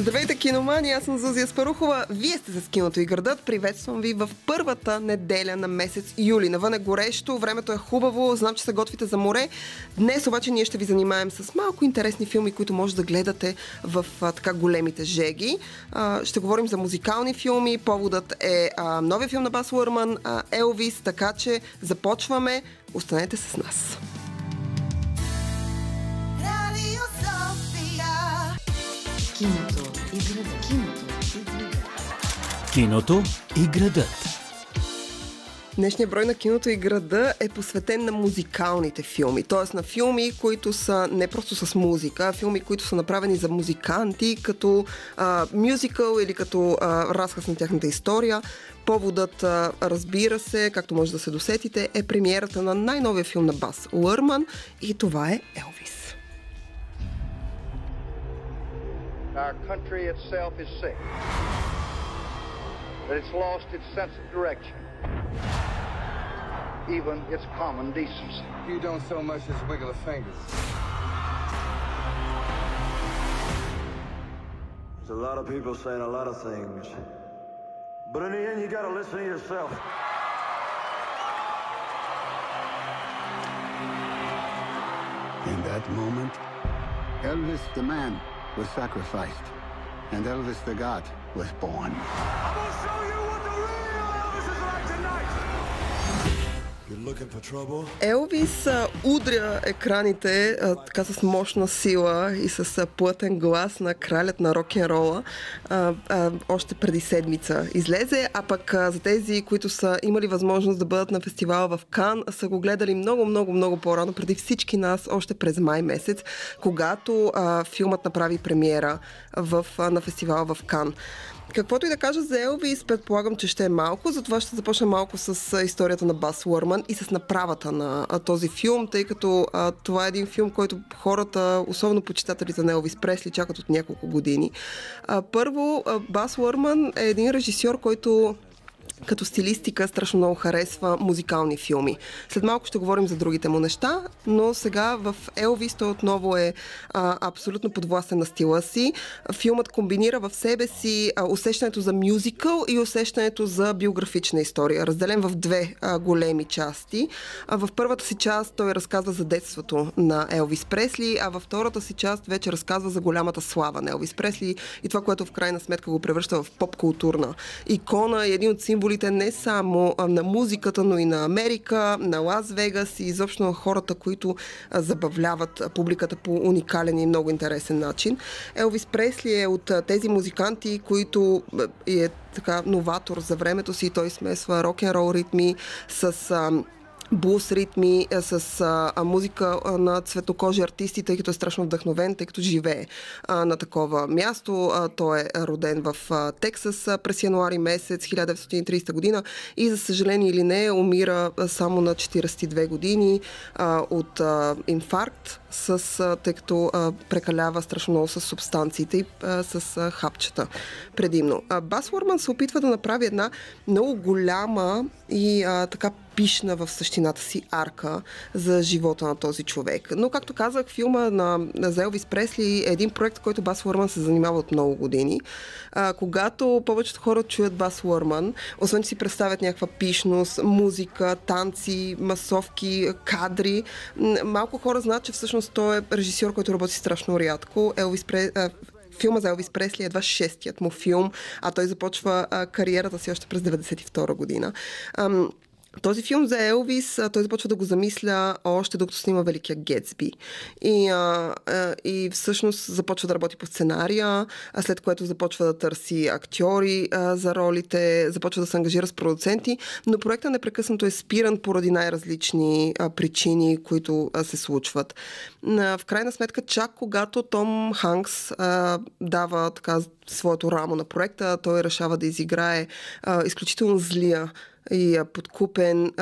Здравейте, киномани! Аз съм Зузия Спарухова. Вие сте с киното и градът. Приветствам ви в първата неделя на месец юли. Навън е горещо, времето е хубаво, знам, че се готвите за море. Днес обаче ние ще ви занимаем с малко интересни филми, които може да гледате в а, така големите жеги. А, ще говорим за музикални филми. Поводът е а, новия филм на Бас Уърман, Елвис, така че започваме. Останете с нас. Киното и градът. Киното и градът. Киното и градът. Днешният брой на киното и града е посветен на музикалните филми, т.е. на филми, които са не просто с музика, а филми, които са направени за музиканти, като а, мюзикъл или като а, разказ на тяхната история. Поводът, а, разбира се, както може да се досетите, е премиерата на най-новия филм на Бас Уърман и това е Елвис. Our country itself is sick. That it's lost its sense of direction, even its common decency. You don't so much as wiggle a finger. There's a lot of people saying a lot of things. But in the end, you gotta listen to yourself. In that moment, Elvis the man was sacrificed, and Elvis the god was born. Елвис удря екраните така с мощна сила и с плътен глас на кралят на рок-н-рола а, а, още преди седмица излезе, а пък а, за тези, които са имали възможност да бъдат на фестивала в Кан, са го гледали много, много, много по-рано, преди всички нас, още през май месец, когато а, филмът направи премиера в, а, на фестивала в Кан. Каквото и да кажа за Елвис, предполагам, че ще е малко, затова ще започна малко с историята на Бас Уърман и с направата на този филм, тъй като а, това е един филм, който хората, особено почитателите на Елвис Пресли, чакат от няколко години. А, първо, а, Бас Уърман е един режисьор, който като стилистика страшно много харесва музикални филми. След малко ще говорим за другите му неща, но сега в Елвис той отново е а, абсолютно подвластен на стила си. Филмът комбинира в себе си а, усещането за мюзикъл и усещането за биографична история, разделен в две а, големи части. А, в първата си част той разказва за детството на Елвис Пресли, а във втората си част вече разказва за голямата слава на Елвис Пресли и това, което в крайна сметка го превръща в поп-културна икона и един от символите не само на музиката, но и на Америка, на Лас Вегас и изобщо на хората, които забавляват публиката по уникален и много интересен начин. Елвис Пресли е от тези музиканти, които е така новатор за времето си. Той смесва рок-н-рол ритми с... Блус ритми, а, с а, музика на цветокожи артисти, тъй като е страшно вдъхновен, тъй като живее а, на такова място. А, той е роден в а, Тексас а, през януари месец 1930 година и за съжаление или не умира а, само на 42 години а, от а, инфаркт, с, тъй като а, прекалява страшно много с субстанциите и а, с а, хапчета предимно. А, Бас Уърман се опитва да направи една много голяма и а, така пишна в същината си арка за живота на този човек. Но, както казах, филма на, за Елвис Пресли е един проект, който Бас Уърман се занимава от много години. А, когато повечето хора чуят Бас Уърман, освен че си представят някаква пишност, музика, танци, масовки, кадри, малко хора знаят, че всъщност той е режисьор, който работи страшно рядко. Елвис Пре... Филма за Елвис Пресли е едва шестият му филм, а той започва а, кариерата си още през 92 година. Ам, този филм за Елвис, той започва да го замисля още докато снима Великия Гетсби. И, а, а, и всъщност започва да работи по сценария, а след което започва да търси актьори а, за ролите, започва да се ангажира с продуценти, но проектът непрекъснато е спиран поради най-различни а, причини, които а, се случват. А, в крайна сметка, чак когато Том Ханкс а, дава така своето рамо на проекта, той решава да изиграе а, изключително злия и подкупен,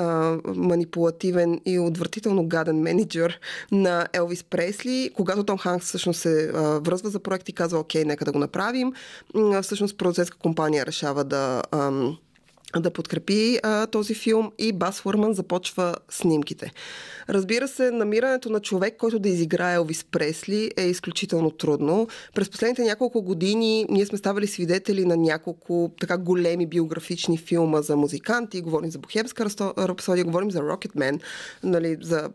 манипулативен и отвратително гаден менеджер на Елвис Пресли. Когато Том Ханкс всъщност се връзва за проект и казва, окей, нека да го направим, всъщност продуцентска компания решава да... да подкрепи а, този филм и Бас Фурман започва снимките. Разбира се, намирането на човек, който да изиграе Елвис Пресли е изключително трудно. През последните няколко години ние сме ставали свидетели на няколко така големи биографични филма за музиканти. Говорим за Бохемска рапсодия, говорим за Rocketman, нали, за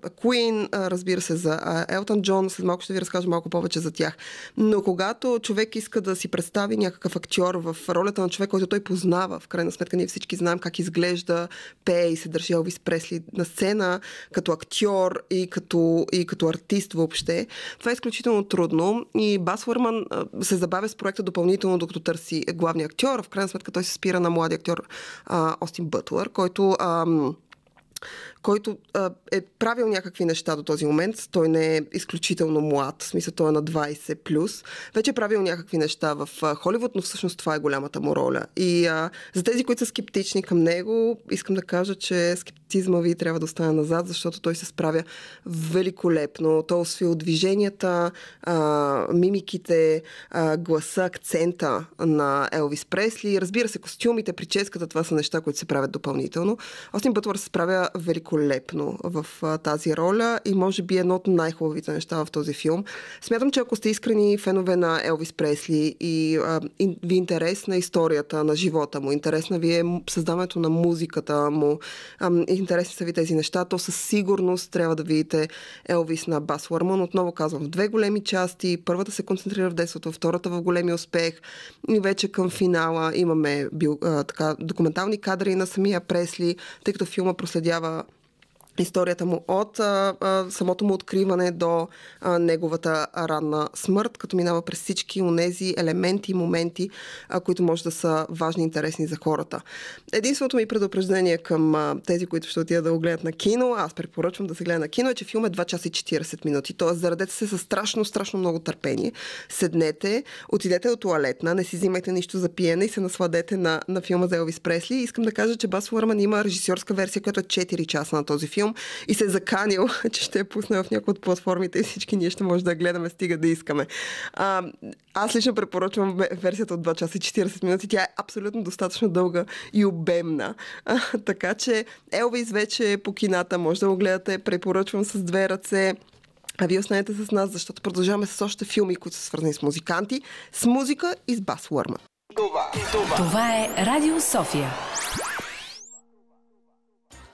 а, разбира се, за Елтон Джон. След малко ще ви разкажа малко повече за тях. Но когато човек иска да си представи някакъв актьор в ролята на човек, който той познава, в крайна сметка ние всички знаем как изглежда, пее и се държи Елвис Пресли на сцена, като актьор и като, и като артист въобще. Това е изключително трудно и Бас Уърман се забавя с проекта допълнително, докато търси главния актьор. В крайна сметка той се спира на млади актьор а, Остин Бътлър, който ам, който а, е правил някакви неща до този момент. Той не е изключително млад, в смисъл той е на 20 плюс. Вече е правил някакви неща в а, Холивуд, но всъщност това е голямата му роля. И а, за тези, които са скептични към него, искам да кажа, че скептизма ви трябва да остане назад, защото той се справя великолепно. Той освил движенията, а, мимиките, а, гласа, акцента на Елвис Пресли. Разбира се, костюмите, прическата, това са неща, които се правят допълнително. Остин Бътлър се справя великолепно в а, тази роля и може би едно от най-хубавите неща в този филм. Смятам, че ако сте искрени фенове на Елвис Пресли и а, и ви интересна историята на живота му, интересна ви е създаването на музиката му, а, интересни са ви тези неща, то със сигурност трябва да видите Елвис на Бас Уърман. Отново казвам, в две големи части. Първата се концентрира в детството, втората в големи успех и вече към финала имаме бил, а, така, документални кадри на самия Пресли, тъй като филма проследява историята му от а, а, самото му откриване до а, неговата ранна смърт, като минава през всички онези елементи и моменти, а, които може да са важни и интересни за хората. Единственото ми предупреждение към а, тези, които ще отидат да го гледат на кино, аз препоръчвам да се гледа на кино, е, че филм е 2 часа и 40 минути. Тоест, зарадете се с страшно, страшно много търпение. Седнете, отидете от туалетна, не си взимайте нищо за пиене и се насладете на, на филма за Елвис Пресли. Искам да кажа, че Бас Уърман има режисьорска версия, която е 4 часа на този филм и се е заканил, че ще я пусне в някои от платформите и всички ние ще може да я гледаме, стига да искаме. А, аз лично препоръчвам версията от 2 часа и 40 минути. Тя е абсолютно достатъчно дълга и обемна. А, така че Елвис вече е по кината, може да го гледате. Препоръчвам с две ръце. А вие останете с нас, защото продължаваме с още филми, които са свързани с музиканти, с музика и с бас Уърман. Това е Радио София.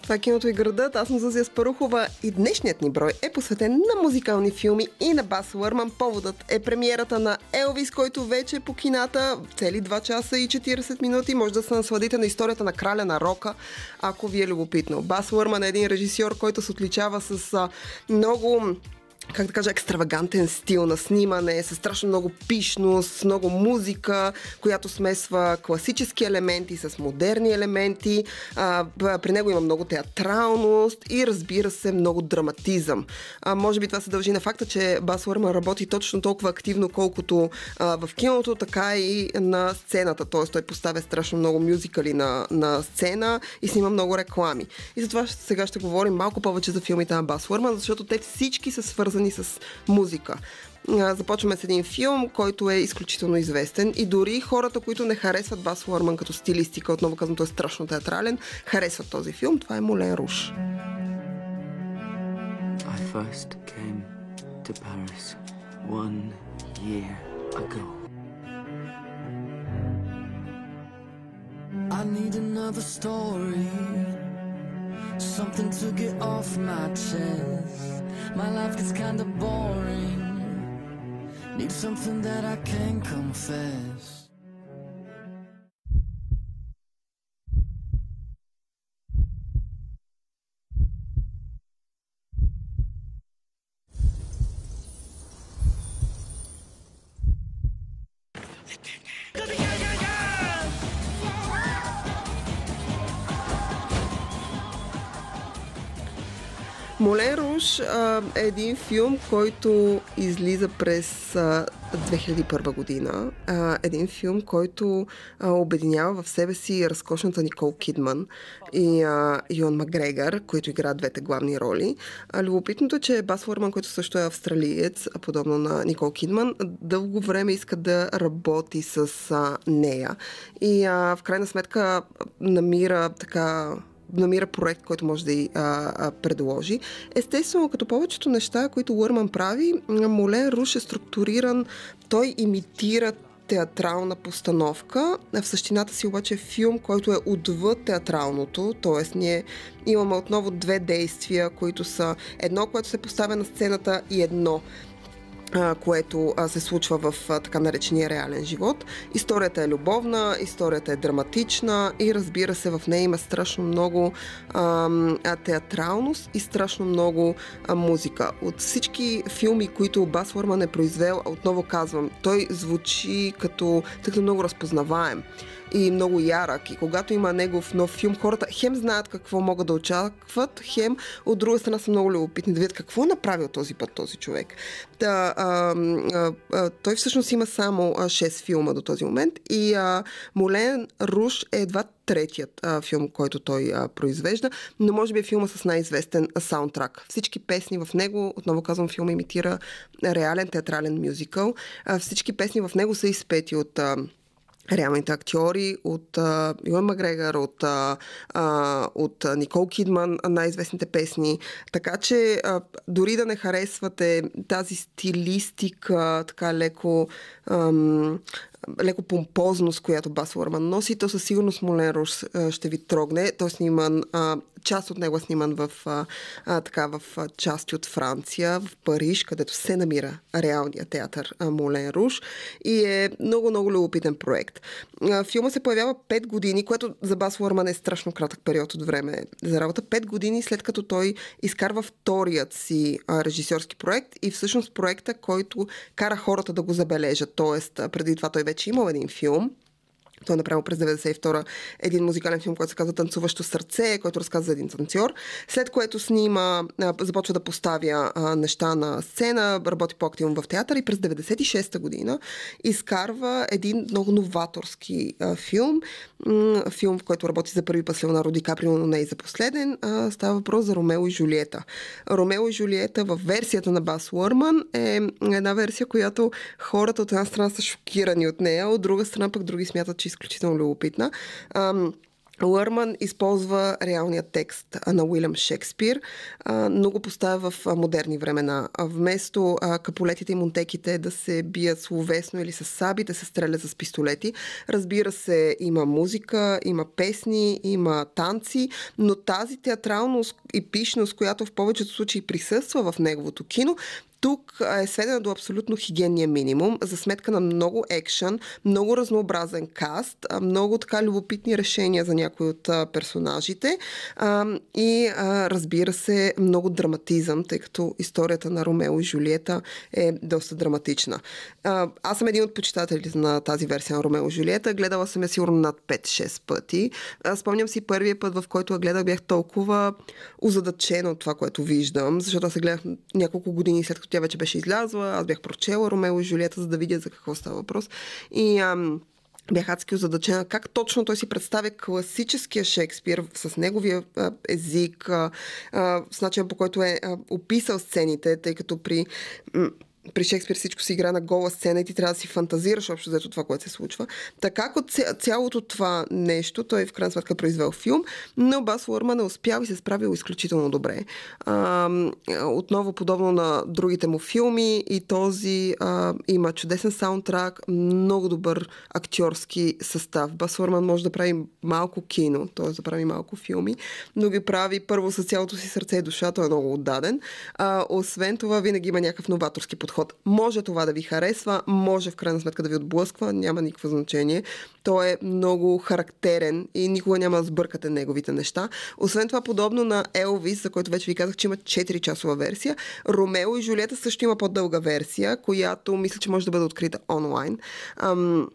Това е киното и градът. Аз съм Зузия Спарухова и днешният ни брой е посветен на музикални филми и на Бас Уърман. Поводът е премиерата на Елвис, който вече е по кината цели 2 часа и 40 минути. Може да се насладите на историята на краля на рока, ако ви е любопитно. Бас Уърман е един режисьор, който се отличава с много как да кажа, екстравагантен стил на снимане, с страшно много пишност, много музика, която смесва класически елементи с модерни елементи. А, при него има много театралност и разбира се много драматизъм. А, може би това се дължи на факта, че Бас Уърман работи точно толкова активно, колкото а, в киното, така и на сцената. Тоест той поставя страшно много мюзикали на, на сцена и снима много реклами. И затова сега ще говорим малко повече за филмите на Бас Уърман, защото те всички са свързани свързани с музика. Започваме с един филм, който е изключително известен и дори хората, които не харесват Бас Уърман като стилистика, отново казвам, той е страшно театрален, харесват този филм. Това е Молен Руш. I first came to Paris one year ago. I need another story, something to get off my chest. My life gets kinda boring. Need something that I can confess. Е един филм, който излиза през а, 2001 година. Един филм, който обединява в себе си разкошната Никол Кидман и Йон Макгрегор, които играят двете главни роли. Любопитното е, че Бас Лърман, който също е австралиец, подобно на Никол Кидман, дълго време иска да работи с нея. И в крайна сметка намира така намира проект, който може да й а, а, предложи. Естествено, като повечето неща, които Лърман прави, Молен Руш е структуриран, той имитира театрална постановка. В същината си обаче е филм, който е отвъд театралното, т.е. ние имаме отново две действия, които са едно, което се поставя на сцената и едно, което се случва в така наречения реален живот. Историята е любовна, историята е драматична и разбира се, в нея има страшно много театралност и страшно много музика. От всички филми, които Бас Лърман е произвел, отново казвам, той звучи като, като много разпознаваем и много ярък. И когато има негов нов филм, хората хем знаят какво могат да очакват, хем от друга страна са много любопитни да видят какво е направил този път този човек. Да, а, а, а, той всъщност има само 6 филма до този момент и а, Молен Руш е едва третият а, филм, който той а, произвежда, но може би е филма с най-известен а, саундтрак. Всички песни в него, отново казвам, филма имитира реален театрален мюзикъл. А, всички песни в него са изпети от а, реалните актьори от Юан Макгрегор, от, а, от Никол Кидман, най-известните песни. Така че а, дори да не харесвате тази стилистика, така леко ам, леко помпозност, която Бас Лърман носи, то със сигурност Молен Руш ще ви трогне. Той е сниман, а, част от него е сниман в, а, така, в части от Франция, в Париж, където се намира реалния театър Молен Руш и е много, много любопитен проект. А, филма се появява 5 години, което за Бас Лърман е страшно кратък период от време за работа. 5 години след като той изкарва вторият си а, режисьорски проект и всъщност проекта, който кара хората да го забележат. Тоест, преди това той ceva ce e momentin film. Той е направил през 92 един музикален филм, който се казва Танцуващо сърце, който разказва за един танцор. След което снима, започва да поставя неща на сцена, работи по-активно в театър и през 96 година изкарва един много новаторски филм. Филм, в който работи за първи път с Леонардо Ди Каприо, но не и за последен. Става въпрос за Ромео и Жулиета. Ромео и Жулиета в версията на Бас Уърман е една версия, която хората от една страна са шокирани от нея, от друга страна пък други смятат, че изключително любопитна. Лърман използва реалния текст на Уилям Шекспир, но го поставя в модерни времена. Вместо каполетите и монтеките да се бият словесно или с саби, да се стрелят с пистолети, разбира се, има музика, има песни, има танци, но тази театралност и пишност, която в повечето случаи присъства в неговото кино, тук е сведена до абсолютно хигиенния минимум, за сметка на много екшън, много разнообразен каст, много така любопитни решения за някои от персонажите и разбира се много драматизъм, тъй като историята на Ромео и Жулиета е доста драматична. Аз съм един от почитателите на тази версия на Ромео и Жулиета. Гледала съм я сигурно над 5-6 пъти. Спомням си първия път, в който я гледах, бях толкова озадачена от това, което виждам, защото аз се гледах няколко години след като тя вече беше излязла. Аз бях прочела Ромео и Жулиета, за да видя за какво става въпрос. И ам, бях адски озадачена как точно той си представя класическия Шекспир с неговия език, с начина по който е описал сцените, тъй като при при Шекспир всичко се игра на гола сцена и ти трябва да си фантазираш общо за това, което се случва. Така от цялото това нещо, той в крайна сметка произвел филм, но Бас Лърман е успял и се справил изключително добре. А, отново подобно на другите му филми и този а, има чудесен саундтрак, много добър актьорски състав. Бас Лърман може да прави малко кино, т.е. да прави малко филми, но ги прави първо с цялото си сърце и душа, той е много отдаден. А, освен това, винаги има някакъв новаторски подход подход. Може това да ви харесва, може в крайна сметка да ви отблъсква, няма никакво значение. Той е много характерен и никога няма да сбъркате неговите неща. Освен това, подобно на Елвис, за който вече ви казах, че има 4 часова версия, Ромео и Жулиета също има по-дълга версия, която мисля, че може да бъде открита онлайн. Ам,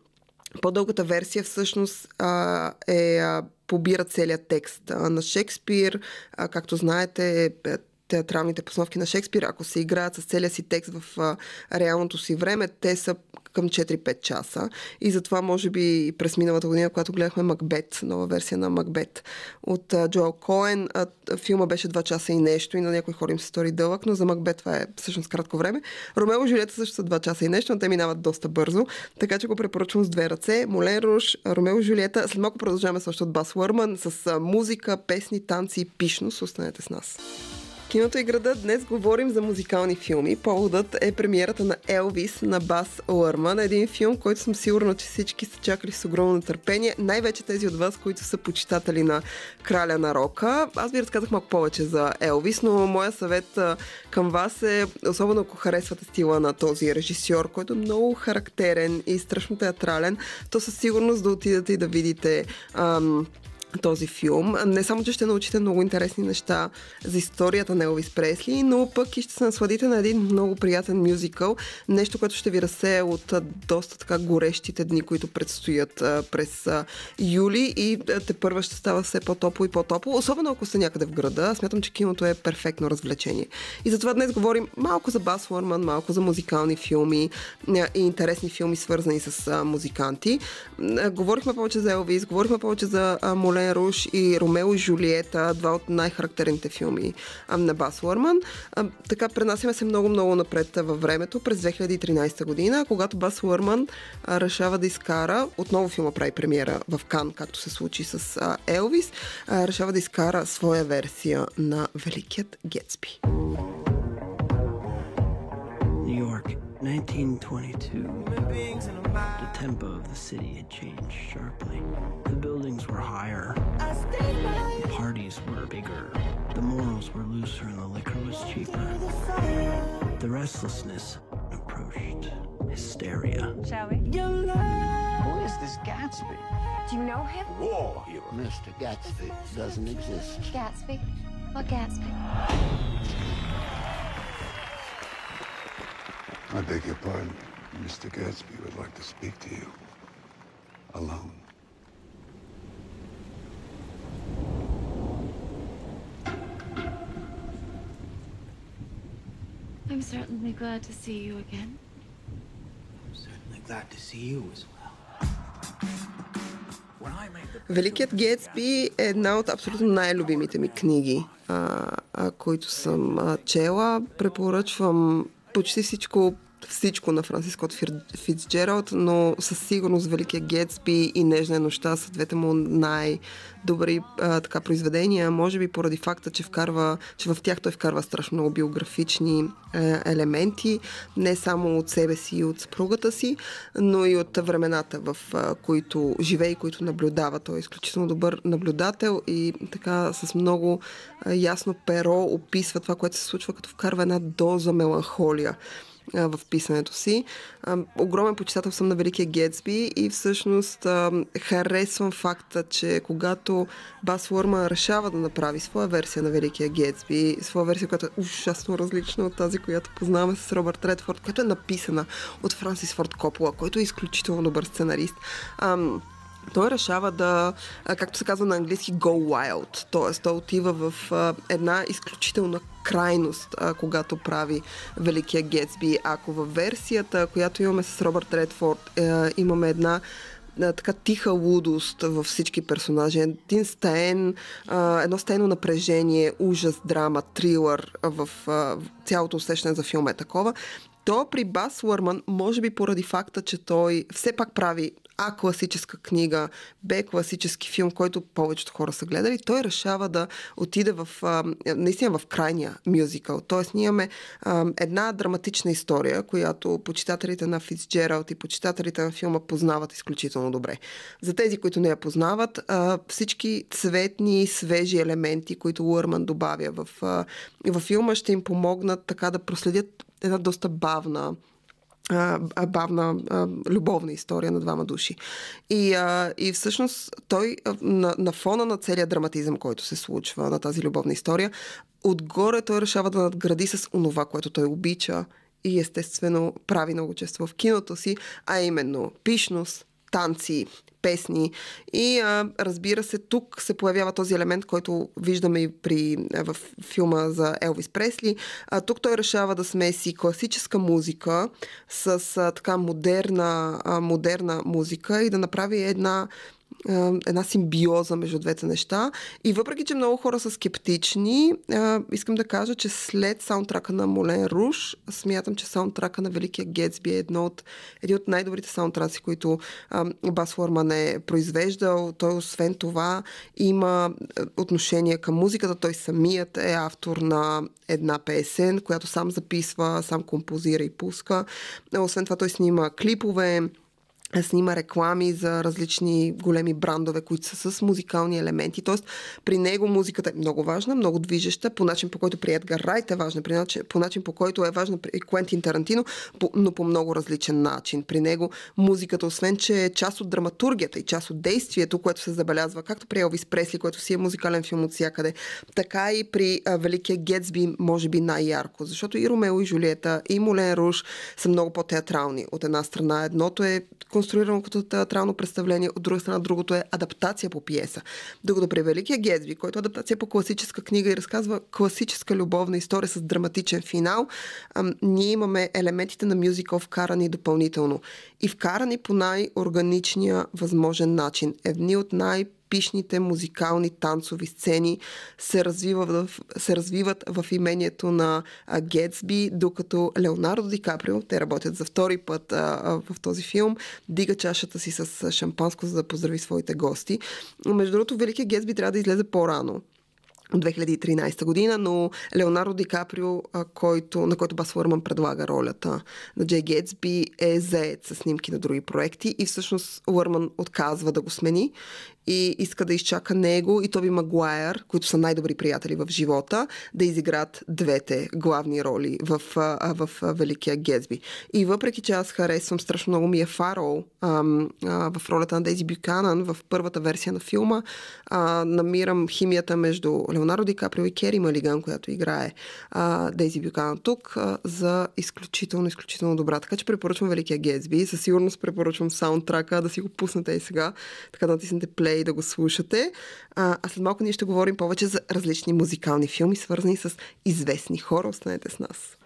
по-дългата версия всъщност а, е побира целият текст а, на Шекспир. А, както знаете, е театралните постановки на Шекспир, ако се играят с целия си текст в а, реалното си време, те са към 4-5 часа. И затова, може би, и през миналата година, когато гледахме Макбет, нова версия на Макбет от а, Джоел Коен, а, филма беше 2 часа и нещо и на някои хора им се стори дълъг, но за Макбет това е всъщност кратко време. Ромео и Жулиета също са 2 часа и нещо, но те минават доста бързо, така че го препоръчвам с две ръце. Молен Руш, Ромео и Жулиета. След малко продължаваме също от Бас Уърман с а, музика, песни, танци и пишност. Останете с нас. Киното и града днес говорим за музикални филми. Поводът е премиерата на Елвис на Бас Лърман. Един филм, който съм сигурна, че всички са чакали с огромно нетърпение. Най-вече тези от вас, които са почитатели на Краля на Рока. Аз ви разказах малко повече за Елвис, но моя съвет към вас е, особено ако харесвате стила на този режисьор, който е много характерен и страшно театрален, то със сигурност да отидете и да видите ам, този филм. Не само, че ще научите много интересни неща за историята на Елвис Пресли, но пък и ще се насладите на един много приятен мюзикъл. Нещо, което ще ви разсея от доста така горещите дни, които предстоят през юли и те първа ще става все по-топло и по-топло, особено ако сте някъде в града. Смятам, че киното е перфектно развлечение. И затова днес говорим малко за Бас Лърман, малко за музикални филми и интересни филми, свързани с музиканти. Говорихме повече за Елвис, говорихме повече за а, Молен Руш и Ромео и Жулиета, два от най-характерните филми на Бас Лърман. А, така пренасяме се много-много напред във времето, през 2013 година, когато Бас Лърман а, решава да изкара, отново филма прави премиера в Кан, както се случи с Елвис, решава да изкара своя версия на Великият Гетсби. 1922. The tempo of the city had changed sharply. The buildings were higher. The parties were bigger. The morals were looser and the liquor was cheaper. The restlessness approached hysteria. Shall we? Who is this Gatsby? Do you know him? War hero. Mr. Gatsby doesn't exist. Gatsby. What Gatsby? I beg your pardon. Mr. Gatsby would like to speak to you. Alone. I'm certainly glad to see you again. I'm certainly glad to see you as well. Великият Гетсби е една от абсолютно най-любимите ми книги, а, а, които съм а, чела. Препоръчвам почти всичко всичко на Франсис Скот Фир- Фицджералд, но със сигурност Великия Гетсби и Нежна нощта са двете му най-добри а, така произведения, може би поради факта, че, вкарва, че в тях той вкарва страшно много биографични е, елементи, не само от себе си и от съпругата си, но и от времената, в а, които живее и които наблюдава. Той е изключително добър наблюдател и така с много а, ясно перо описва това, което се случва, като вкарва една доза меланхолия а, в писането си. А, огромен почитател съм на Великия Гетсби и всъщност а, харесвам факта, че когато Бас Уърма решава да направи своя версия на Великия Гетсби, своя версия, която е ужасно различна от тази, която познаваме с Робърт Редфорд, която е написана от Франсис Форд Копола, който е изключително добър сценарист. Ам, той решава да, както се казва на английски, go wild. Т.е. той отива в една изключителна крайност, когато прави Великия Гетсби. Ако във версията, която имаме с Робърт Редфорд, имаме една така тиха лудост във всички персонажи. Един стаен, едно стаено напрежение, ужас, драма, трилър в цялото усещане за филма е такова. То при Бас Лърман, може би поради факта, че той все пак прави А класическа книга, Б класически филм, който повечето хора са гледали, той решава да отиде в, наистина в крайния мюзикъл. Тоест ние имаме една драматична история, която почитателите на Фицджералд и почитателите на филма познават изключително добре. За тези, които не я познават, всички цветни, свежи елементи, които Уърман добавя в, а, във филма, ще им помогнат така да проследят една доста бавна а, бавна а, любовна история на двама души. И, а, и всъщност той на, на фона на целият драматизъм, който се случва на тази любовна история, отгоре той решава да надгради с онова, което той обича и естествено прави много често в киното си, а именно пишност, танци, песни. И а, разбира се, тук се появява този елемент, който виждаме и при, а, в филма за Елвис Пресли. А, тук той решава да смеси класическа музика с а, така модерна, а, модерна музика и да направи една една симбиоза между двете неща. И въпреки, че много хора са скептични, искам да кажа, че след саундтрака на Молен Руш, смятам, че саундтрака на Великия Гетсби е едно от, един от най-добрите саундтраци, които Бас Форман е произвеждал. Той, освен това, има отношение към музиката. Той самият е автор на една песен, която сам записва, сам композира и пуска. Освен това, той снима клипове, снима реклами за различни големи брандове, които са с музикални елементи. Тоест, при него музиката е много важна, много движеща, по начин по който при Едгар Райт е важна, при начин, по начин по който е важна при Куентин Тарантино, по, но по много различен начин. При него музиката, освен че е част от драматургията и част от действието, което се забелязва, както при Елвис Пресли, което си е музикален филм от всякъде, така и при а, Великия Гетсби, може би най-ярко. Защото и Ромео и Жулиета, и Молен Руш са много по-театрални. От една страна едното е конструирано като театрално представление, от друга страна другото е адаптация по пиеса. Докато при Великия Гетсби, който е адаптация по класическа книга и разказва класическа любовна история с драматичен финал, ам, ние имаме елементите на мюзикъл вкарани допълнително. И вкарани по най-органичния възможен начин. Едни от най- пишните музикални танцови сцени се, развива в, се развиват в имението на Гетсби, докато Леонардо Ди Каприо, те работят за втори път а, а, в този филм, дига чашата си с шампанско, за да поздрави своите гости. Между другото, Великия Гетсби трябва да излезе по-рано от 2013 година, но Леонардо Ди Каприо, който, на който Бас Лърман предлага ролята на Джей Гетсби, е заед с снимки на други проекти и всъщност Лърман отказва да го смени и иска да изчака него и Тоби Магуайер, които са най-добри приятели в живота, да изиграт двете главни роли в, в, в Великия Гетсби. И въпреки, че аз харесвам страшно много Мия Фарол ам, а, в ролята на Дейзи Бюканан в първата версия на филма, а, намирам химията между Леонардо Ди Каприо и Кери Малиган, която играе а, Дейзи Бюканан тук, а, за изключително, изключително добра. Така че препоръчвам Великия Гетсби. Със сигурност препоръчвам саундтрака да си го пуснете и сега, така да натиснете плей и да го слушате. А, а след малко ние ще говорим повече за различни музикални филми, свързани с известни хора. Останете с нас.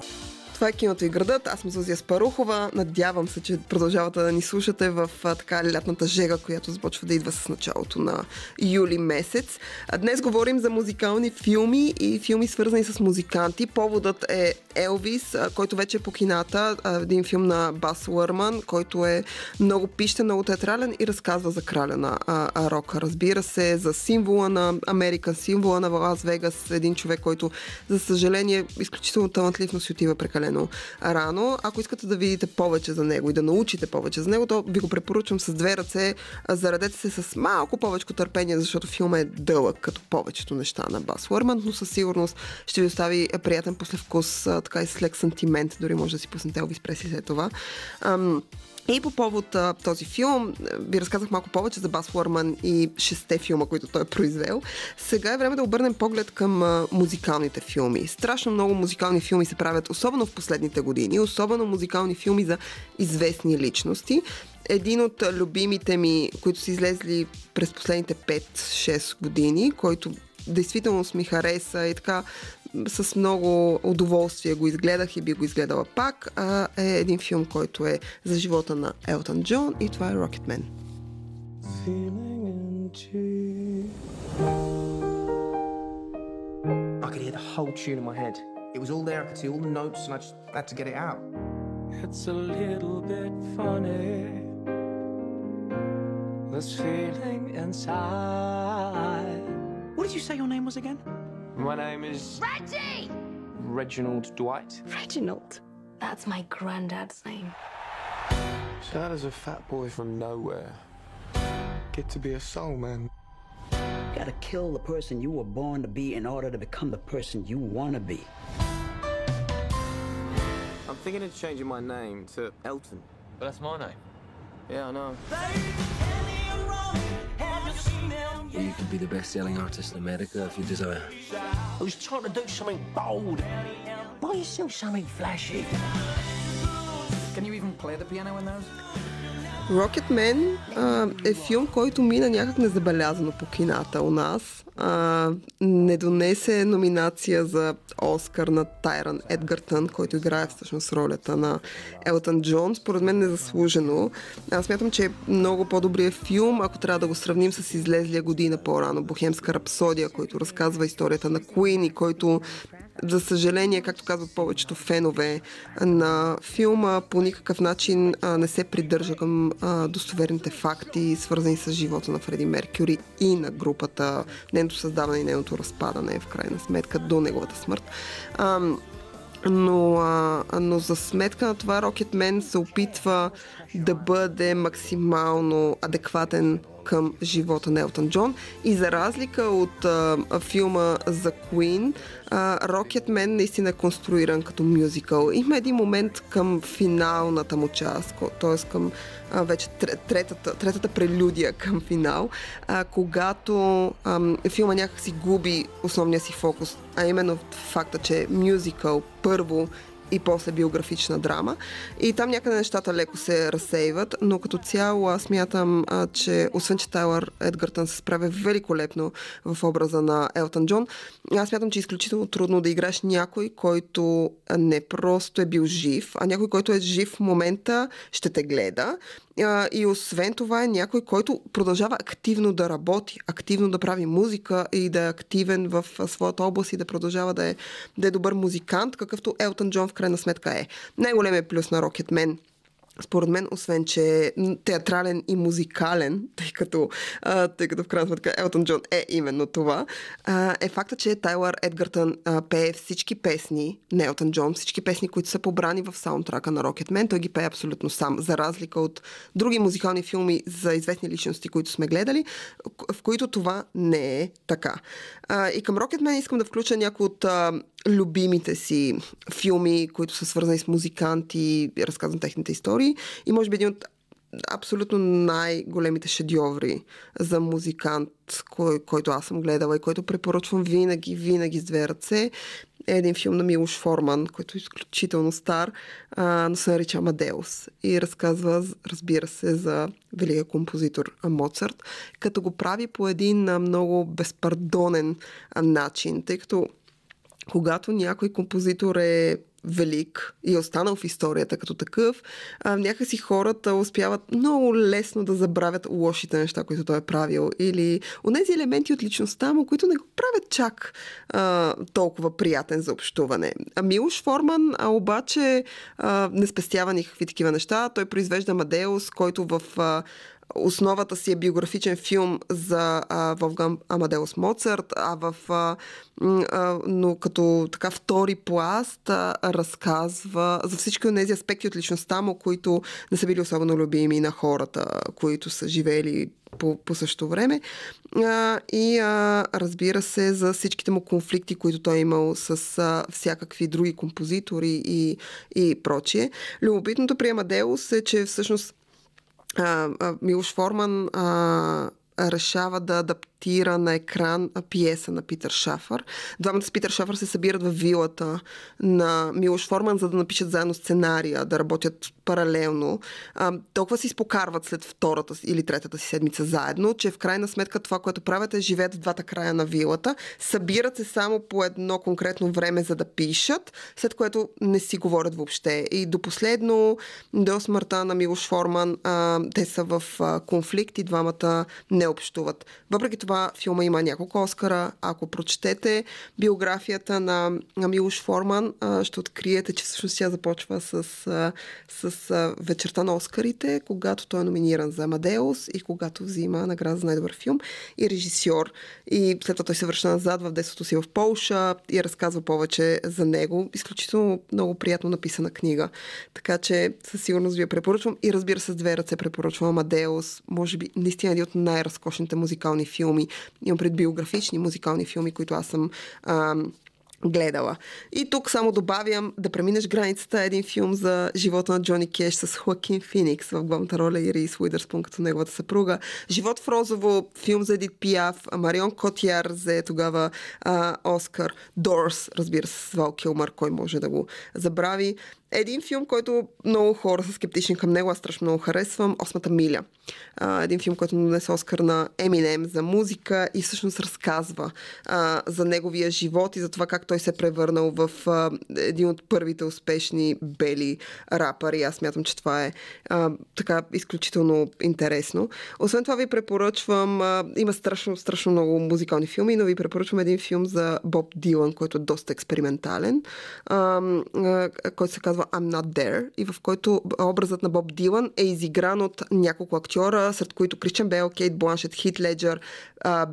Това е киното и градът. Аз съм Зузия Спарухова. Надявам се, че продължавате да ни слушате в а, така лятната жега, която започва да идва с началото на юли месец. А днес говорим за музикални филми и филми свързани с музиканти. Поводът е Елвис, а, който вече е по кината. Един филм на Бас Лърман, който е много пищен, много театрален и разказва за краля на рока. Разбира се, за символа на Америка, символа на Лас Вегас, един човек, който, за съжаление, изключително талантлив, но си отива прекалено рано. Ако искате да видите повече за него и да научите повече за него, то ви го препоръчвам с две ръце. Заредете се с малко повече търпение, защото филмът е дълъг, като повечето неща на Бас Лърман, но със сигурност ще ви остави приятен послевкус, така и с лек сантимент. Дори може да си пуснете Елвис Пресли след това. Ам, и по повод а, този филм, а, ви разказах малко повече за Бас Лорман и шесте филма, които той е произвел. Сега е време да обърнем поглед към а, музикалните филми. Страшно много музикални филми се правят, особено в последните години, особено музикални филми за известни личности. Един от любимите ми, които са излезли през последните 5-6 години, който действително ми хареса и така с много удоволствие го изгледах и би го изгледала пак, а, е един филм, който е за живота на Елтън Джон и това е Rocketman. I could hear the whole tune in my head. It was all there, I could see all the notes, and I just had to get it out. It's a little bit funny. This feeling inside. What did you say your name was again? My name is Reggie! Reginald Dwight. Reginald. That's my granddad's name. So how does a fat boy from nowhere get to be a soul man? You gotta kill the person you were born to be in order to become the person you wanna be. I'm thinking of changing my name to Elton. But that's my name. Yeah, I know. You could be the best-selling artist in America if you desire. I was trying to do something bold. Buy yourself something flashy. Can you even play the piano in those? Rocketman а, е филм, който мина някак незабелязано по кината у нас. А, не донесе номинация за Оскар на Тайран Едгартън, който играе всъщност ролята на Елтън Джон. Според мен незаслужено. Аз смятам, че е много по-добрият филм, ако трябва да го сравним с излезлия година по-рано Бохемска рапсодия, който разказва историята на Куин и който за съжаление, както казват повечето фенове на филма, по никакъв начин а, не се придържа към а, достоверните факти, свързани с живота на Фреди Меркюри и на групата, нейното създаване и нейното разпадане, в крайна сметка, до неговата смърт. А, но, а, но за сметка на това Rocketman се опитва да бъде максимално адекватен към живота на Елтън Джон. И за разлика от а, филма за Queen, а, Rocketman наистина е конструиран като мюзикъл. Има един момент към финалната му част, т.е. към а, вече третата, третата прелюдия към финал, а, когато а, филма някак си губи основния си фокус, а именно факта, че мюзикъл първо и после биографична драма. И там някъде нещата леко се разсейват, но като цяло аз смятам, а, че освен, че Тайлър Едгартън се справя великолепно в образа на Елтън Джон, аз смятам, че е изключително трудно да играеш някой, който не просто е бил жив, а някой, който е жив в момента, ще те гледа а, и освен това е някой, който продължава активно да работи, активно да прави музика и да е активен в своята област и да продължава да е, да е добър музикант, какъвто Елтън Джон в крайна сметка е. Най-големият плюс на Rocketman според мен, освен, че е театрален и музикален, тъй като, а, тъй като в крайна сметка Елтон Джон е именно това, а, е факта, че Тайлър Едгартън а, пее всички песни на Елтон Джон, всички песни, които са побрани в саундтрака на Rocketman. Той ги пее абсолютно сам, за разлика от други музикални филми за известни личности, които сме гледали, в които това не е така. А, и към Rocketman искам да включа някои от а, любимите си филми, които са свързани с музиканти, разказвам техните истории. И може би един от абсолютно най-големите шедьоври за музикант, кой, който аз съм гледала и който препоръчвам винаги, винаги с две ръце, е един филм на Милош Форман, който е изключително стар, а, но се нарича Амадеус и разказва, разбира се, за великия композитор Моцарт, като го прави по един много безпардонен начин, тъй като когато някой композитор е велик и е останал в историята като такъв, някакси хората успяват много лесно да забравят лошите неща, които той е правил или онези елементи от личността му, които не го правят чак а, толкова приятен за общуване. А Милош Форман а, обаче а, не спестява никакви такива неща. Той произвежда Мадеус, който в а, основата си е биографичен филм за а, Амадеус Моцарт, а в а, а, но като така втори пласт а, разказва за всички от тези аспекти от личността му, които не са били особено любими на хората, които са живели по, по същото време. А, и а, разбира се за всичките му конфликти, които той е имал с а, всякакви други композитори и, и прочие. Любопитното при Амадеус е, че всъщност Милош Форман решава да адаптира на екран пиеса на Питър Шафър. Двамата с Питър Шафър се събират в вилата на Милош Форман, за да напишат заедно сценария, да работят паралелно. А, толкова си спокарват след втората или третата си седмица заедно, че в крайна сметка това, което правят е живеят в двата края на вилата, събират се само по едно конкретно време, за да пишат, след което не си говорят въобще. И до последно, до смъртта на Милош Форман, а, те са в конфликт и двамата не общуват. Въпреки това, филма има няколко Оскара. Ако прочетете биографията на, на Милош Форман, а, ще откриете, че всъщност тя започва с, а, с а, вечерта на Оскарите, когато той е номиниран за Амадеус и когато взима награда за най-добър филм и режисьор. И след това той се връща назад в детството си в Полша и разказва повече за него. Изключително много приятно написана книга. Така че със сигурност ви я препоръчвам и разбира се с две ръце препоръчвам Амадеус. Може би наистина един от най-разкошните музикални филми. Имам пред биографични музикални филми, които аз съм ам, гледала. И тук само добавям да преминеш границата един филм за живота на Джони Кеш с Хоакин Феникс в главната роля и Рис Уидърспун като неговата съпруга. Живот в розово, филм за Едит Пиаф, Марион Котяр взе тогава а, Оскар, Дорс, разбира се, с Вал Килмър, кой може да го забрави. Един филм, който много хора са скептични към него, аз страшно много харесвам, Осмата миля. А, един филм, който донесе Оскар на Еминем за музика и всъщност разказва а, за неговия живот и за това как той се е превърнал в а, един от първите успешни бели рапъри. Аз смятам, че това е а, така изключително интересно. Освен това ви препоръчвам, а, има страшно, страшно много музикални филми, но ви препоръчвам един филм за Боб Дилан, който е доста експериментален, а, а, който се казва I'm Not There и в който образът на Боб Дилан е изигран от няколко актьора, сред които Кристиан Бел, Кейт Бланшет, Хит Леджер,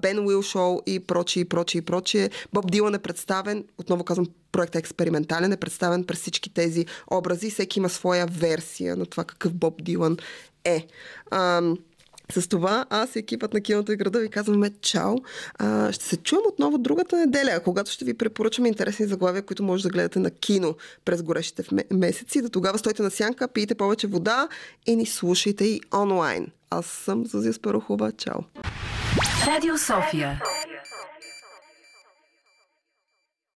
Бен Уилшоу и прочие, и прочие, и прочие. Боб Дилан е представен, отново казвам, проектът е експериментален, е представен през всички тези образи. Всеки има своя версия на това какъв Боб Дилан е. Ам, с това аз и екипът на киното и града ви казваме чао. А, ще се чуем отново другата неделя, когато ще ви препоръчаме интересни заглавия, които може да гледате на кино през горещите месеци. До тогава стойте на сянка, пийте повече вода и ни слушайте и онлайн. Аз съм Зузия Спарухова. Чао! Радио София